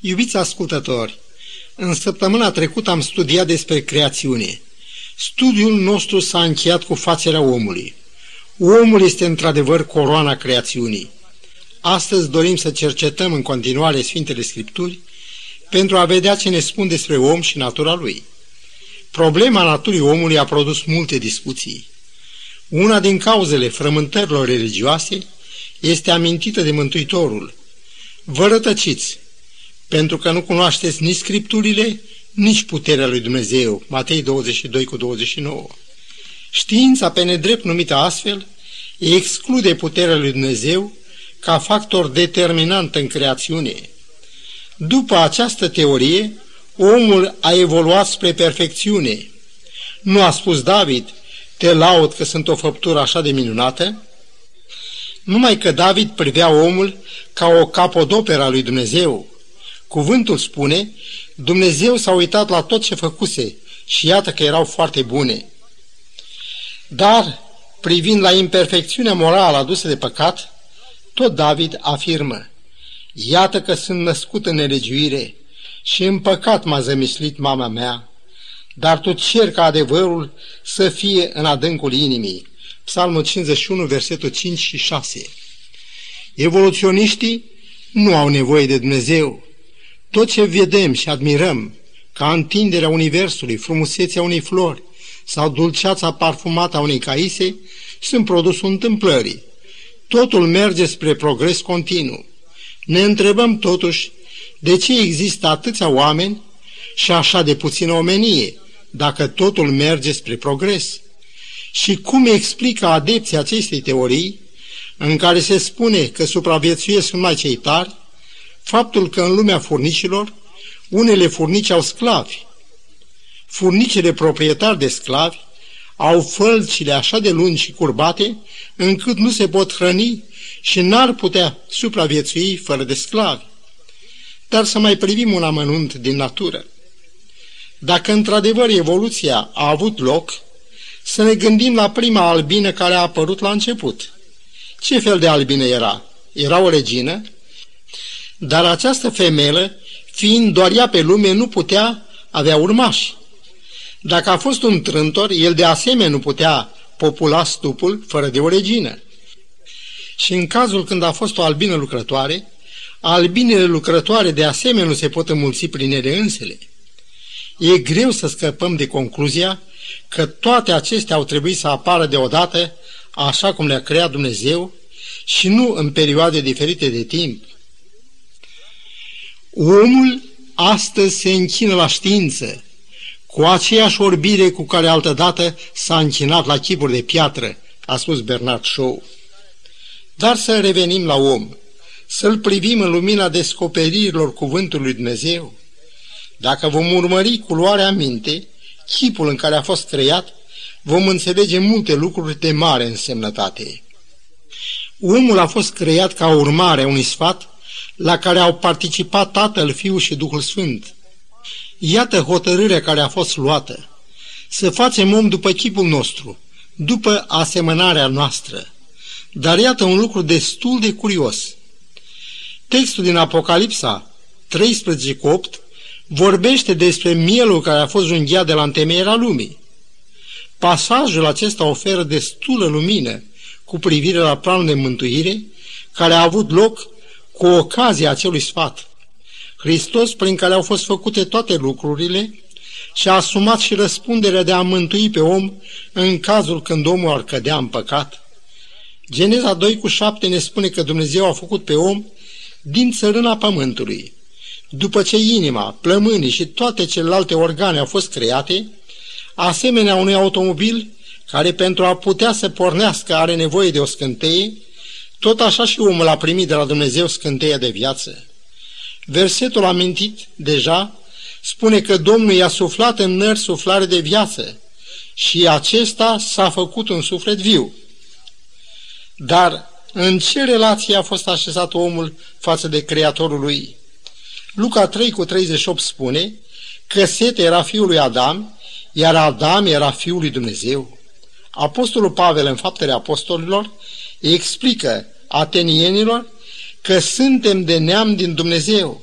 Iubiți ascultători, în săptămâna trecută am studiat despre creațiune. Studiul nostru s-a încheiat cu facerea omului. Omul este într-adevăr coroana creațiunii. Astăzi dorim să cercetăm în continuare Sfintele Scripturi pentru a vedea ce ne spun despre om și natura lui. Problema naturii omului a produs multe discuții. Una din cauzele frământărilor religioase este amintită de Mântuitorul. Vă rătăciți, pentru că nu cunoașteți nici Scripturile, nici puterea lui Dumnezeu. Matei 22 cu 29. Știința pe nedrept numită astfel exclude puterea lui Dumnezeu ca factor determinant în creațiune. După această teorie, omul a evoluat spre perfecțiune. Nu a spus David, te laud că sunt o făptură așa de minunată? Numai că David privea omul ca o capodoperă a lui Dumnezeu. Cuvântul spune, Dumnezeu s-a uitat la tot ce făcuse și iată că erau foarte bune. Dar, privind la imperfecțiunea morală adusă de păcat, tot David afirmă, Iată că sunt născut în nelegiuire și în păcat m-a zămislit mama mea, dar tu cer ca adevărul să fie în adâncul inimii. Psalmul 51, versetul 5 și 6. Evoluționiștii nu au nevoie de Dumnezeu. Tot ce vedem și admirăm, ca întinderea universului, frumusețea unei flori sau dulceața parfumată a unei caise, sunt produsul întâmplării. Totul merge spre progres continuu. Ne întrebăm totuși de ce există atâția oameni și așa de puțină omenie, dacă totul merge spre progres. Și cum explică adepții acestei teorii, în care se spune că supraviețuiesc numai cei tari, faptul că în lumea furnicilor, unele furnici au sclavi. Furnicile proprietari de sclavi au fălcile așa de lungi și curbate, încât nu se pot hrăni și n-ar putea supraviețui fără de sclavi. Dar să mai privim un amănunt din natură. Dacă într-adevăr evoluția a avut loc, să ne gândim la prima albină care a apărut la început. Ce fel de albină era? Era o regină? Dar această femelă, fiind doar ea pe lume, nu putea avea urmași. Dacă a fost un trântor, el de asemenea nu putea popula stupul fără de o regină. Și în cazul când a fost o albină lucrătoare, albinele lucrătoare de asemenea nu se pot înmulți prin ele însele. E greu să scăpăm de concluzia că toate acestea au trebuit să apară deodată așa cum le-a creat Dumnezeu și nu în perioade diferite de timp. Omul astăzi se închină la știință, cu aceeași orbire cu care altădată s-a închinat la chipuri de piatră, a spus Bernard Shaw. Dar să revenim la om, să-l privim în lumina descoperirilor cuvântului Dumnezeu. Dacă vom urmări culoarea minte, chipul în care a fost creat, vom înțelege multe lucruri de mare însemnătate. Omul a fost creat ca urmare a unui sfat la care au participat Tatăl, Fiul și Duhul Sfânt. Iată hotărârea care a fost luată. Să facem om după chipul nostru, după asemănarea noastră. Dar iată un lucru destul de curios. Textul din Apocalipsa 13 cu 8 vorbește despre mielul care a fost junghiat de la întemeierea lumii. Pasajul acesta oferă destulă lumină cu privire la planul de mântuire care a avut loc cu ocazia acelui sfat. Hristos, prin care au fost făcute toate lucrurile, și-a asumat și răspunderea de a mântui pe om în cazul când omul ar cădea în păcat. Geneza 2 cu 7 ne spune că Dumnezeu a făcut pe om din țărâna pământului. După ce inima, plămânii și toate celelalte organe au fost create, asemenea unui automobil care pentru a putea să pornească are nevoie de o scânteie, tot așa și omul a primit de la Dumnezeu scânteia de viață. Versetul amintit deja spune că Domnul i-a suflat în nări suflare de viață și acesta s-a făcut un suflet viu. Dar în ce relație a fost așezat omul față de Creatorul lui? Luca 3 cu 38 spune că Sete era fiul lui Adam, iar Adam era fiul lui Dumnezeu. Apostolul Pavel în faptele apostolilor explică atenienilor că suntem de neam din Dumnezeu.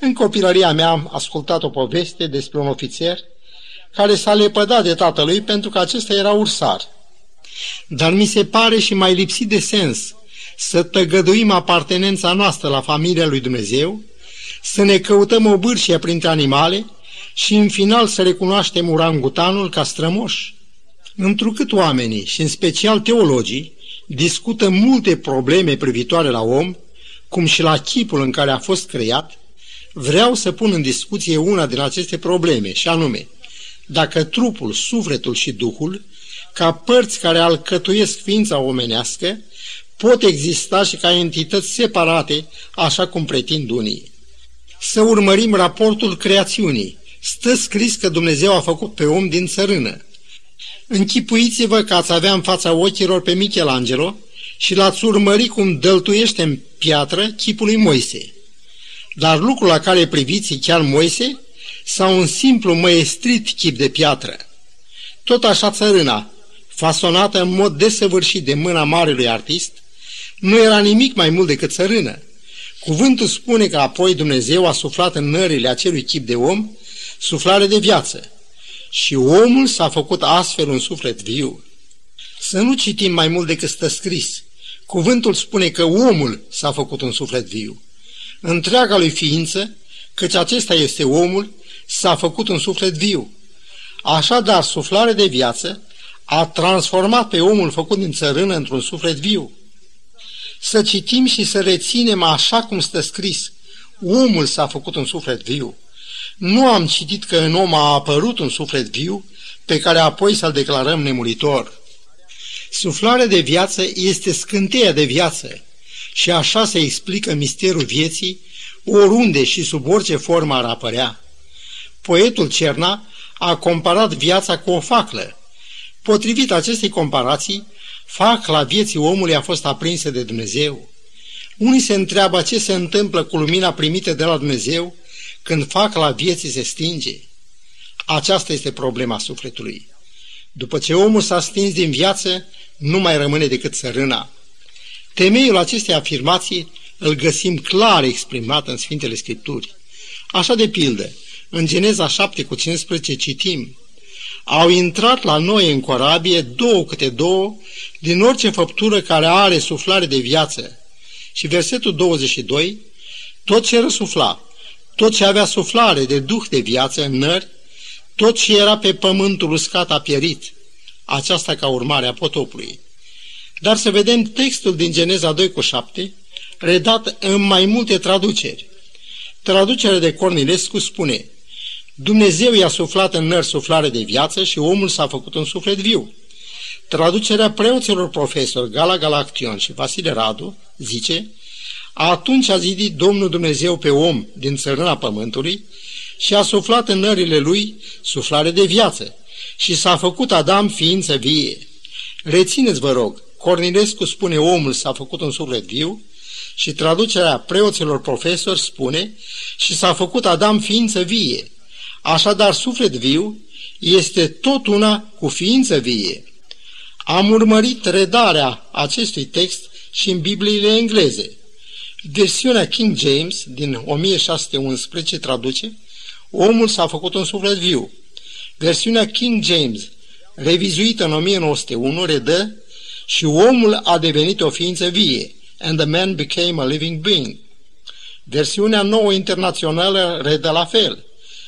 În copilăria mea am ascultat o poveste despre un ofițer care s-a lepădat de tatălui pentru că acesta era ursar. Dar mi se pare și mai lipsit de sens să tăgăduim apartenența noastră la familia lui Dumnezeu, să ne căutăm o bârșie printre animale și în final să recunoaștem urangutanul ca strămoș. Întrucât oamenii, și în special teologii, discută multe probleme privitoare la om, cum și la chipul în care a fost creat, vreau să pun în discuție una din aceste probleme, și anume, dacă trupul, sufletul și duhul, ca părți care alcătuiesc ființa omenească, pot exista și ca entități separate, așa cum pretind unii. Să urmărim raportul creațiunii. Stă scris că Dumnezeu a făcut pe om din țărână. Închipuiți-vă că ați avea în fața ochilor pe Michelangelo și l-ați urmări cum dăltuiește în piatră chipul lui Moise. Dar lucrul la care priviți chiar Moise sau un simplu măestrit chip de piatră. Tot așa țărâna, fasonată în mod desăvârșit de mâna marelui artist, nu era nimic mai mult decât țărână. Cuvântul spune că apoi Dumnezeu a suflat în nările acelui chip de om suflare de viață și omul s-a făcut astfel un suflet viu. Să nu citim mai mult decât stă scris. Cuvântul spune că omul s-a făcut un suflet viu. Întreaga lui ființă, căci acesta este omul, s-a făcut un suflet viu. Așadar, suflare de viață a transformat pe omul făcut din țărână într-un suflet viu. Să citim și să reținem așa cum stă scris. Omul s-a făcut un suflet viu. Nu am citit că în om a apărut un suflet viu pe care apoi să-l declarăm nemuritor. Suflarea de viață este scânteia de viață și așa se explică misterul vieții oriunde și sub orice formă ar apărea. Poetul Cerna a comparat viața cu o faclă. Potrivit acestei comparații, facla vieții omului a fost aprinsă de Dumnezeu. Unii se întreabă ce se întâmplă cu lumina primită de la Dumnezeu când facla vieții se stinge. Aceasta este problema sufletului. După ce omul s-a stins din viață, nu mai rămâne decât sărâna. Temeiul acestei afirmații îl găsim clar exprimat în Sfintele Scripturi. Așa de pildă, în Geneza 7 cu 15 citim, au intrat la noi în corabie două câte două din orice făptură care are suflare de viață. Și versetul 22, tot ce răsufla, tot ce avea suflare de duh de viață în nări, tot ce era pe pământul uscat a pierit, aceasta ca urmare a potopului. Dar să vedem textul din Geneza 2 cu 7, redat în mai multe traduceri. Traducerea de Cornilescu spune Dumnezeu i-a suflat în nări suflare de viață și omul s-a făcut un suflet viu. Traducerea preoților profesori Gala Galaction și Vasile Radu zice Atunci a zidit Domnul Dumnezeu pe om din țărâna pământului și a suflat în nările lui suflare de viață și s-a făcut Adam ființă vie. Rețineți, vă rog, Cornilescu spune omul s-a făcut un suflet viu și traducerea preoților profesori spune și s-a făcut Adam ființă vie. Așadar, suflet viu este tot una cu ființă vie. Am urmărit redarea acestui text și în Bibliile engleze. Versiunea King James din 1611 traduce Omul s-a făcut un suflet viu. Versiunea King James, revizuită în 1901, redă și omul a devenit o ființă vie, and the man became a living being. Versiunea nouă internațională redă la fel,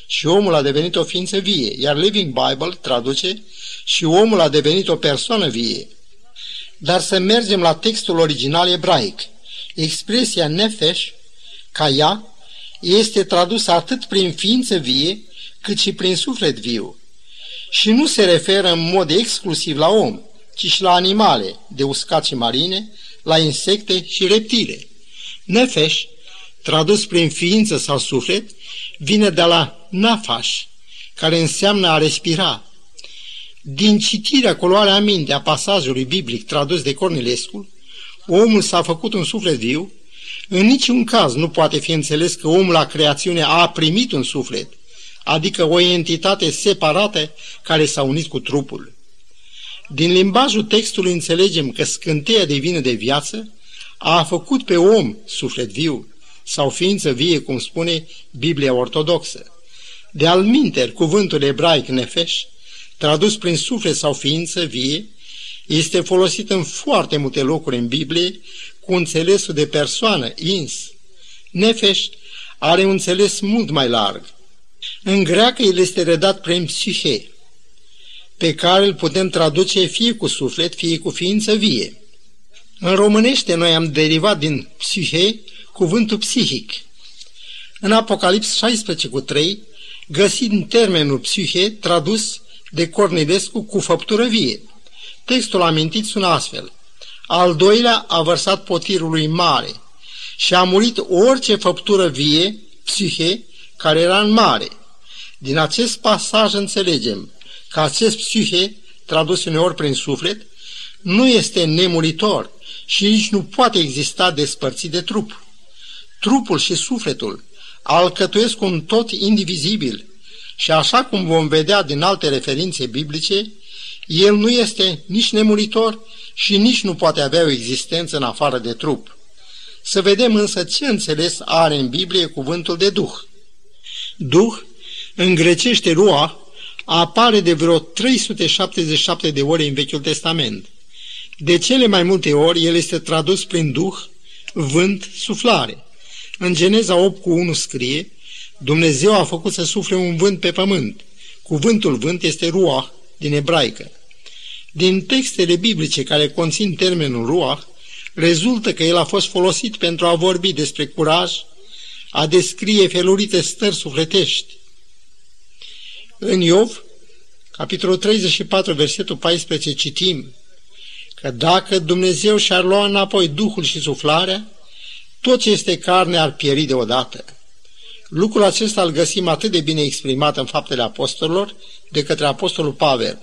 și omul a devenit o ființă vie, iar Living Bible traduce și omul a devenit o persoană vie. Dar să mergem la textul original ebraic. Expresia nefesh, ca ea, este tradusă atât prin ființă vie, cât și prin suflet viu. Și nu se referă în mod exclusiv la om, ci și la animale, de uscat și marine, la insecte și reptile. Nefesh, tradus prin ființă sau suflet, vine de la nafash, care înseamnă a respira. Din citirea coloare aminte a pasajului biblic tradus de Cornilescu, omul s-a făcut un suflet viu, în niciun caz nu poate fi înțeles că omul la creațiune a primit un suflet, adică o entitate separată care s-a unit cu trupul. Din limbajul textului înțelegem că scânteia divină de viață a făcut pe om suflet viu, sau ființă vie, cum spune Biblia Ortodoxă. De alminter, cuvântul ebraic nefeș, tradus prin suflet sau ființă vie, este folosit în foarte multe locuri în Biblie cu înțelesul de persoană, ins. Nefeș are un înțeles mult mai larg. În greacă el este redat prin psihe, pe care îl putem traduce fie cu suflet, fie cu ființă vie. În românește noi am derivat din psihe cuvântul psihic. În Apocalips 16 cu 3 găsim termenul psihe tradus de Cornilescu cu făptură vie. Textul amintit sună astfel. Al doilea a vărsat potirul lui mare și a murit orice făptură vie, psihe, care era în mare. Din acest pasaj înțelegem că acest psihe, tradus uneori prin suflet, nu este nemuritor și nici nu poate exista despărțit de trup. Trupul și sufletul alcătuiesc un tot indivizibil și așa cum vom vedea din alte referințe biblice, el nu este nici nemuritor și nici nu poate avea o existență în afară de trup. Să vedem însă ce înțeles are în Biblie cuvântul de Duh. Duh, în grecește rua, apare de vreo 377 de ori în Vechiul Testament. De cele mai multe ori, el este tradus prin Duh, vânt, suflare. În Geneza 8 cu 1 scrie, Dumnezeu a făcut să sufle un vânt pe pământ. Cuvântul vânt este ruah din ebraică. Din textele biblice care conțin termenul ruah, rezultă că el a fost folosit pentru a vorbi despre curaj, a descrie felurite stări sufletești. În Iov, capitolul 34, versetul 14, citim că dacă Dumnezeu și-ar lua înapoi Duhul și suflarea, tot ce este carne ar pieri deodată. Lucrul acesta îl găsim atât de bine exprimat în faptele apostolilor de către apostolul Pavel,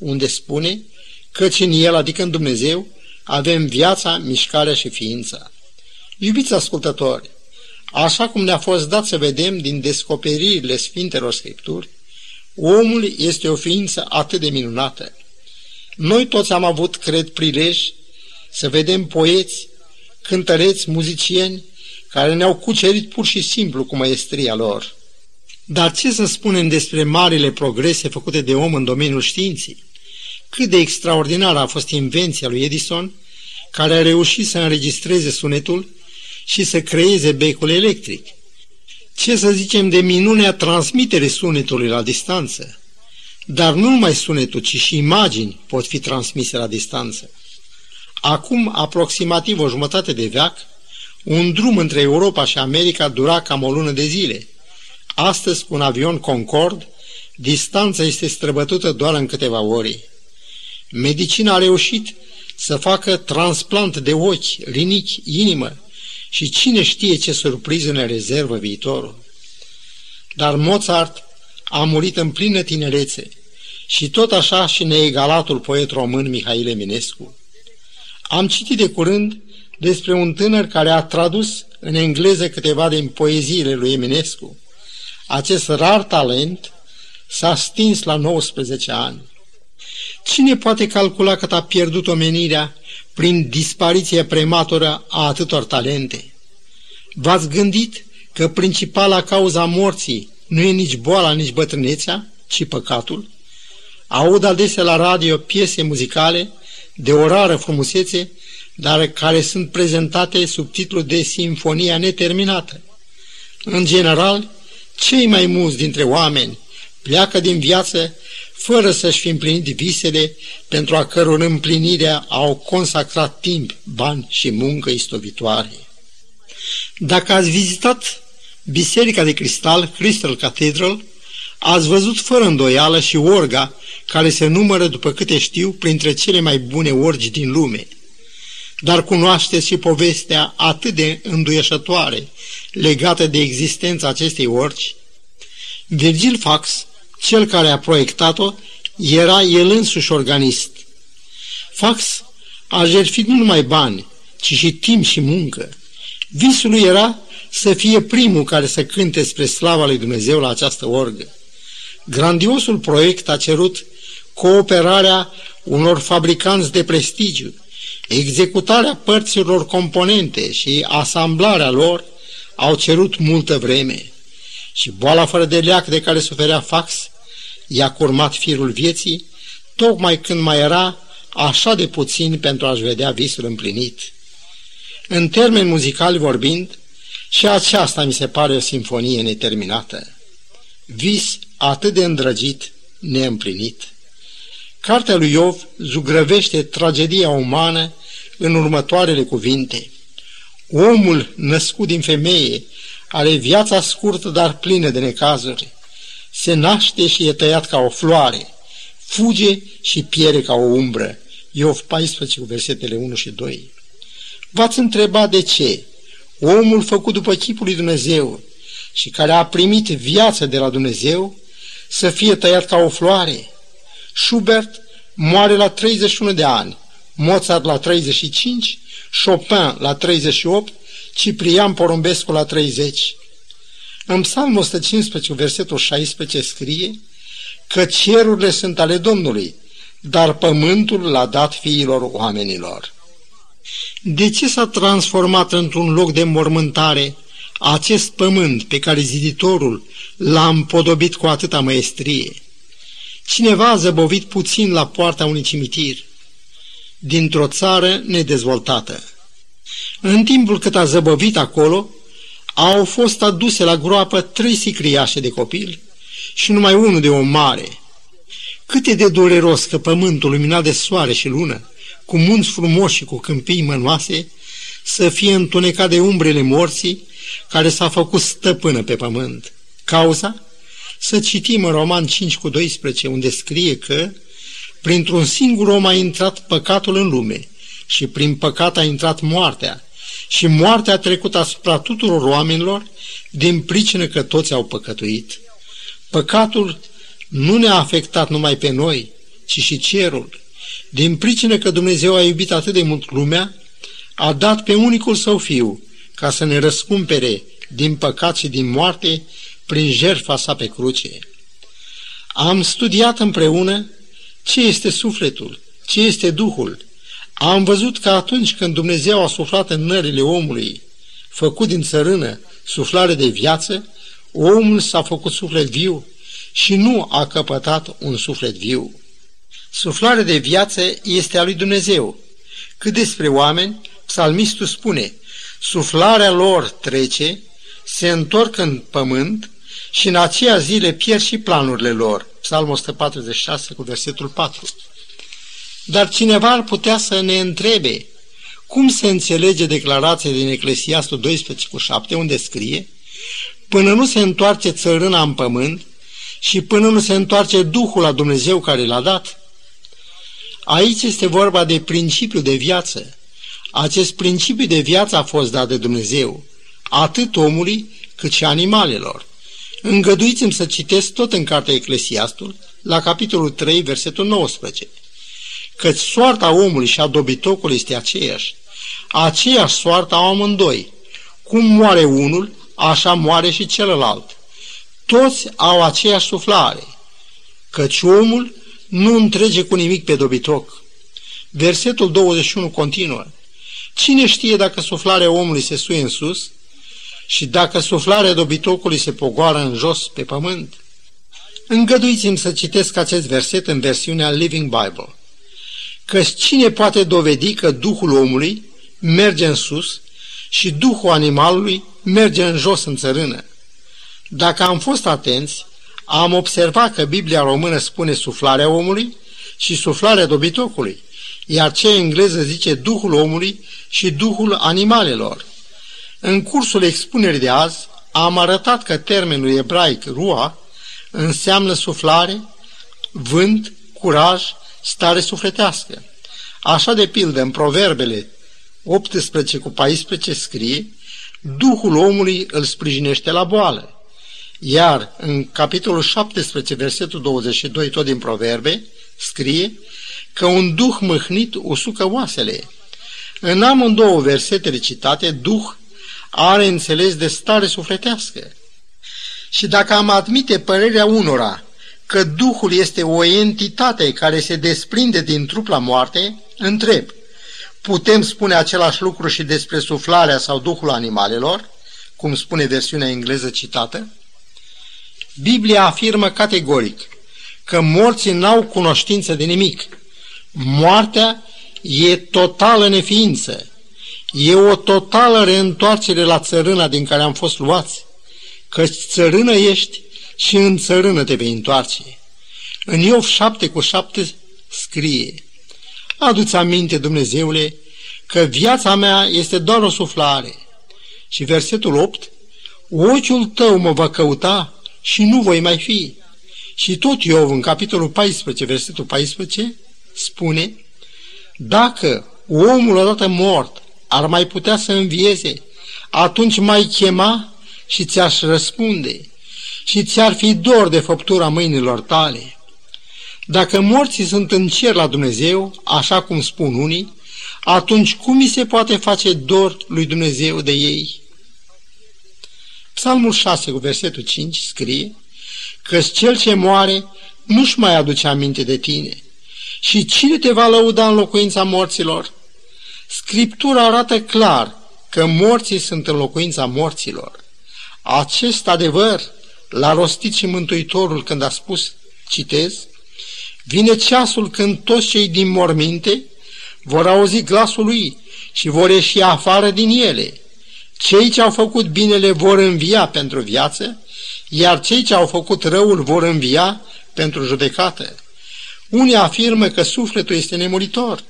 unde spune căci în el, adică în Dumnezeu, avem viața, mișcarea și ființa. Iubiți ascultători, așa cum ne-a fost dat să vedem din descoperirile Sfintelor Scripturi, omul este o ființă atât de minunată. Noi toți am avut, cred, prilej să vedem poeți, cântăreți, muzicieni, care ne-au cucerit pur și simplu cu maestria lor. Dar ce să spunem despre marile progrese făcute de om în domeniul științei? Cât de extraordinară a fost invenția lui Edison, care a reușit să înregistreze sunetul și să creeze becul electric. Ce să zicem de minunea transmitere sunetului la distanță? Dar nu numai sunetul, ci și imagini pot fi transmise la distanță. Acum aproximativ o jumătate de veac, un drum între Europa și America dura cam o lună de zile. Astăzi, cu un avion Concord, distanța este străbătută doar în câteva ore. Medicina a reușit să facă transplant de ochi, rinichi, inimă și cine știe ce surpriză ne rezervă viitorul. Dar Mozart a murit în plină tinerețe și tot așa și neegalatul poet român Mihail Eminescu. Am citit de curând despre un tânăr care a tradus în engleză câteva din poeziile lui Eminescu. Acest rar talent s-a stins la 19 ani. Cine poate calcula cât a pierdut omenirea prin dispariția prematură a atâtor talente? V-ați gândit că principala cauza morții nu e nici boala, nici bătrânețea, ci păcatul? Aud adesea la radio piese muzicale de o rară frumusețe, dar care sunt prezentate sub titlul de Sinfonia neterminată. În general, cei mai mulți dintre oameni pleacă din viață fără să-și fi împlinit visele pentru a căror împlinirea au consacrat timp, bani și muncă istovitoare. Dacă ați vizitat Biserica de Cristal, Crystal Cathedral, ați văzut fără îndoială și orga care se numără, după câte știu, printre cele mai bune orgi din lume. Dar cunoașteți și povestea atât de înduieșătoare legată de existența acestei orgi? Virgil Fax, cel care a proiectat-o, era el însuși organist. Fax a jertfit nu numai bani, ci și timp și muncă. Visul lui era să fie primul care să cânte spre slava lui Dumnezeu la această orgă. Grandiosul proiect a cerut cooperarea unor fabricanți de prestigiu, executarea părților componente și asamblarea lor au cerut multă vreme și boala fără de leac de care suferea Fax i-a curmat firul vieții, tocmai când mai era așa de puțin pentru a-și vedea visul împlinit. În termeni muzicali vorbind, și aceasta mi se pare o simfonie neterminată. Vis atât de îndrăgit, neîmplinit. Cartea lui Iov zugrăvește tragedia umană în următoarele cuvinte. Omul născut din femeie are viața scurtă, dar plină de necazuri. Se naște și e tăiat ca o floare, fuge și piere ca o umbră. Iov 14, versetele 1 și 2. V-ați întrebat de ce? Omul făcut după chipul lui Dumnezeu și care a primit viață de la Dumnezeu să fie tăiat ca o floare. Schubert moare la 31 de ani, Mozart la 35, Chopin la 38, Ciprian Porumbescu la 30. În Psalmul 115, versetul 16 scrie că cerurile sunt ale Domnului, dar pământul l-a dat fiilor oamenilor. De ce s-a transformat într-un loc de mormântare acest pământ pe care ziditorul l-a împodobit cu atâta maestrie? Cineva a zăbovit puțin la poarta unui cimitir, dintr-o țară nedezvoltată. În timpul cât a zăbovit acolo, au fost aduse la groapă trei sicriașe de copil și numai unul de o mare. Cât e de dureros că pământul luminat de soare și lună cu munți frumoși și cu câmpii mănoase, să fie întunecat de umbrele morții care s-a făcut stăpână pe pământ. Cauza? Să citim în Roman 5 cu 12, unde scrie că printr-un singur om a intrat păcatul în lume și prin păcat a intrat moartea și moartea a trecut asupra tuturor oamenilor din pricină că toți au păcătuit. Păcatul nu ne-a afectat numai pe noi, ci și cerul. Din pricină că Dumnezeu a iubit atât de mult lumea, a dat pe unicul său fiu ca să ne răscumpere din păcat și din moarte prin jertfa sa pe cruce. Am studiat împreună ce este sufletul, ce este Duhul. Am văzut că atunci când Dumnezeu a suflat în nările omului, făcut din țărână suflare de viață, omul s-a făcut suflet viu și nu a căpătat un suflet viu. Suflarea de viață este a lui Dumnezeu. Cât despre oameni, psalmistul spune, suflarea lor trece, se întorc în pământ și în aceea zile pierd și planurile lor. Psalmul 146 cu versetul 4. Dar cineva ar putea să ne întrebe cum se înțelege declarația din Eclesiastul 12 cu 7, unde scrie Până nu se întoarce țărâna în pământ și până nu se întoarce Duhul la Dumnezeu care l-a dat, Aici este vorba de principiu de viață. Acest principiu de viață a fost dat de Dumnezeu, atât omului cât și animalelor. Îngăduiți-mi să citesc tot în cartea Eclesiastul, la capitolul 3, versetul 19. Căci soarta omului și a dobitocului este aceeași. Aceeași soartă au amândoi. Cum moare unul, așa moare și celălalt. Toți au aceeași suflare. Căci omul nu întrege cu nimic pe dobitoc. Versetul 21 continuă. Cine știe dacă suflarea omului se suie în sus și dacă suflarea dobitocului se pogoară în jos pe pământ? Îngăduiți-mi să citesc acest verset în versiunea Living Bible. Că cine poate dovedi că Duhul omului merge în sus și Duhul animalului merge în jos în țărână? Dacă am fost atenți, am observat că Biblia română spune suflarea omului și suflarea dobitocului, iar cea engleză zice Duhul omului și Duhul animalelor. În cursul expunerii de azi am arătat că termenul ebraic rua înseamnă suflare, vânt, curaj, stare sufletească. Așa de pildă în Proverbele 18 cu 14 scrie Duhul omului îl sprijinește la boală. Iar în capitolul 17, versetul 22, tot din Proverbe, scrie că un duh mâhnit usucă oasele. În amândouă versetele citate, duh are înțeles de stare sufletească. Și dacă am admite părerea unora că Duhul este o entitate care se desprinde din trup la moarte, întreb, putem spune același lucru și despre suflarea sau Duhul animalelor? cum spune versiunea engleză citată, Biblia afirmă categoric că morții n-au cunoștință de nimic. Moartea e totală neființă. E o totală reîntoarcere la țărâna din care am fost luați. Că țărână ești și în țărână te vei întoarce. În Iov 7 cu 7 scrie, Adu-ți aminte, Dumnezeule, că viața mea este doar o suflare. Și versetul 8, Ochiul tău mă va căuta și nu voi mai fi. Și tot Iov, în capitolul 14, versetul 14, spune, Dacă omul odată mort ar mai putea să învieze, atunci mai chema și ți-aș răspunde și ți-ar fi dor de făptura mâinilor tale. Dacă morții sunt în cer la Dumnezeu, așa cum spun unii, atunci cum mi se poate face dor lui Dumnezeu de ei? Psalmul 6 cu versetul 5 scrie că cel ce moare nu-și mai aduce aminte de tine. Și cine te va lăuda în locuința morților? Scriptura arată clar că morții sunt în locuința morților. Acest adevăr l-a rostit și Mântuitorul când a spus, citez, Vine ceasul când toți cei din morminte vor auzi glasul lui și vor ieși afară din ele. Cei ce au făcut binele vor învia pentru viață, iar cei ce au făcut răul vor învia pentru judecată. Unii afirmă că sufletul este nemuritor,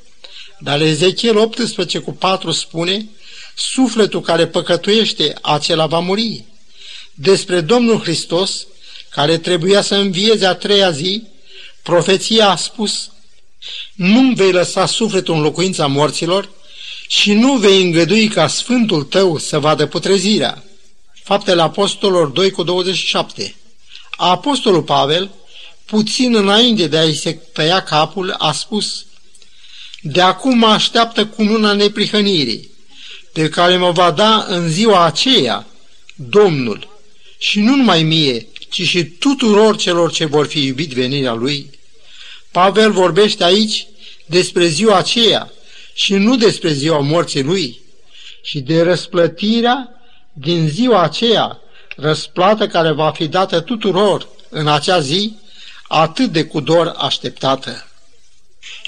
dar Ezechiel 18 cu 4 spune, sufletul care păcătuiește, acela va muri. Despre Domnul Hristos, care trebuia să învieze a treia zi, profeția a spus, nu vei lăsa sufletul în locuința morților și nu vei îngădui ca Sfântul tău să vadă putrezirea. Faptele Apostolilor 2 cu 27 Apostolul Pavel, puțin înainte de a-i se tăia capul, a spus, De acum mă așteaptă cununa neprihănirii, pe care mă va da în ziua aceea Domnul, și nu numai mie, ci și tuturor celor ce vor fi iubit venirea Lui. Pavel vorbește aici despre ziua aceea și nu despre ziua morții Lui și de răsplătirea din ziua aceea, răsplată care va fi dată tuturor în acea zi, atât de cu dor așteptată.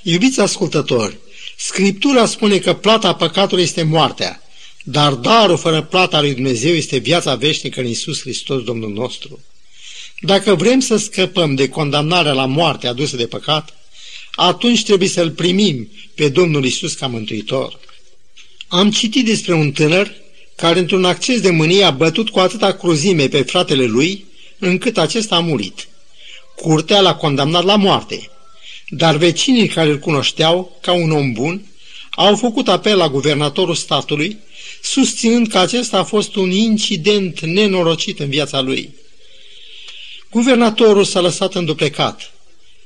Iubiți ascultători, Scriptura spune că plata păcatului este moartea, dar darul fără plata lui Dumnezeu este viața veșnică în Isus Hristos Domnul nostru. Dacă vrem să scăpăm de condamnarea la moarte adusă de păcat, atunci trebuie să-L primim pe Domnul Isus ca mântuitor. Am citit despre un tânăr care într-un acces de mânie a bătut cu atâta cruzime pe fratele lui, încât acesta a murit. Curtea l-a condamnat la moarte, dar vecinii care îl cunoșteau ca un om bun au făcut apel la guvernatorul statului, susținând că acesta a fost un incident nenorocit în viața lui. Guvernatorul s-a lăsat înduplecat,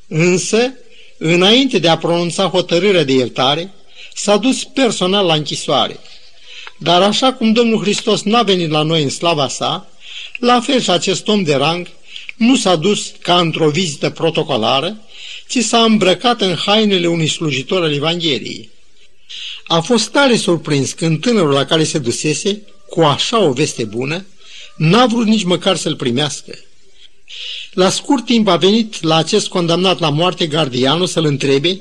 însă, înainte de a pronunța hotărârea de iertare, s-a dus personal la închisoare. Dar așa cum Domnul Hristos n-a venit la noi în slava sa, la fel și acest om de rang nu s-a dus ca într-o vizită protocolară, ci s-a îmbrăcat în hainele unui slujitor al Evangheliei. A fost tare surprins când tânărul la care se dusese, cu așa o veste bună, n-a vrut nici măcar să-l primească. La scurt timp a venit la acest condamnat la moarte gardianul să-l întrebe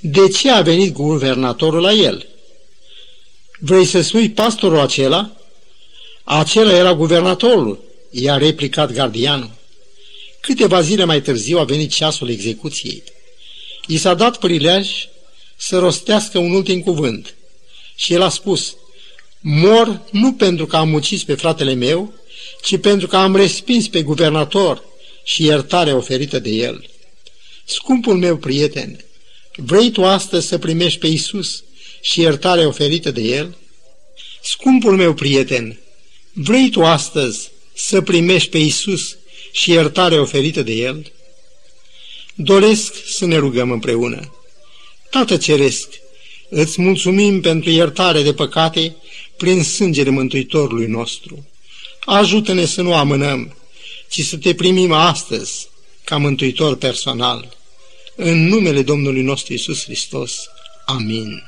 de ce a venit guvernatorul la el. Vrei să spui pastorul acela? Acela era guvernatorul, i-a replicat gardianul. Câteva zile mai târziu a venit ceasul execuției. I s-a dat prilej să rostească un ultim cuvânt și el a spus, mor nu pentru că am ucis pe fratele meu, ci pentru că am respins pe guvernator și iertarea oferită de el. Scumpul meu prieten, vrei tu astăzi să primești pe Isus și iertarea oferită de el? Scumpul meu prieten, vrei tu astăzi să primești pe Isus și iertarea oferită de el? Doresc să ne rugăm împreună. Tată Ceresc, îți mulțumim pentru iertare de păcate prin sângele Mântuitorului nostru. Ajută-ne să nu amânăm, ci să te primim astăzi ca mântuitor personal. În numele Domnului nostru Isus Hristos. Amin.